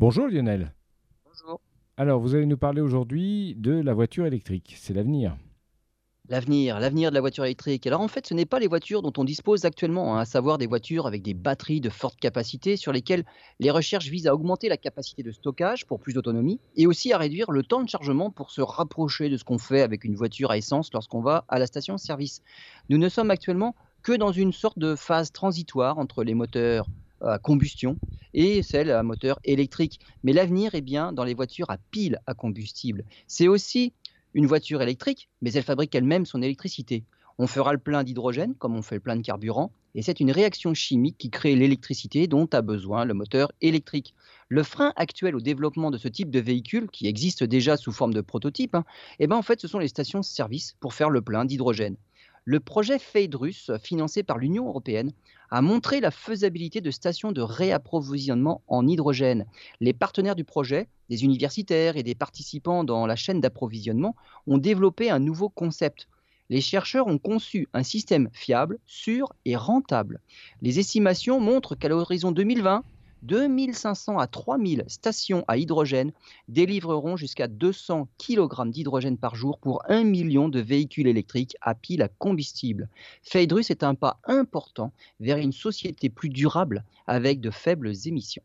Bonjour Lionel. Bonjour. Alors, vous allez nous parler aujourd'hui de la voiture électrique. C'est l'avenir. L'avenir, l'avenir de la voiture électrique. Alors en fait, ce n'est pas les voitures dont on dispose actuellement, hein, à savoir des voitures avec des batteries de forte capacité sur lesquelles les recherches visent à augmenter la capacité de stockage pour plus d'autonomie et aussi à réduire le temps de chargement pour se rapprocher de ce qu'on fait avec une voiture à essence lorsqu'on va à la station-service. Nous ne sommes actuellement que dans une sorte de phase transitoire entre les moteurs à combustion et celles à moteur électrique. Mais l'avenir est bien dans les voitures à pile à combustible. C'est aussi une voiture électrique, mais elle fabrique elle-même son électricité. On fera le plein d'hydrogène, comme on fait le plein de carburant, et c'est une réaction chimique qui crée l'électricité dont a besoin le moteur électrique. Le frein actuel au développement de ce type de véhicule, qui existe déjà sous forme de prototype, hein, eh ben en fait, ce sont les stations-service pour faire le plein d'hydrogène. Le projet Phaedrus, financé par l'Union européenne, a montré la faisabilité de stations de réapprovisionnement en hydrogène. Les partenaires du projet, des universitaires et des participants dans la chaîne d'approvisionnement, ont développé un nouveau concept. Les chercheurs ont conçu un système fiable, sûr et rentable. Les estimations montrent qu'à l'horizon 2020, 2500 à 3000 stations à hydrogène délivreront jusqu'à 200 kg d'hydrogène par jour pour 1 million de véhicules électriques à pile à combustible. Phaedrus est un pas important vers une société plus durable avec de faibles émissions.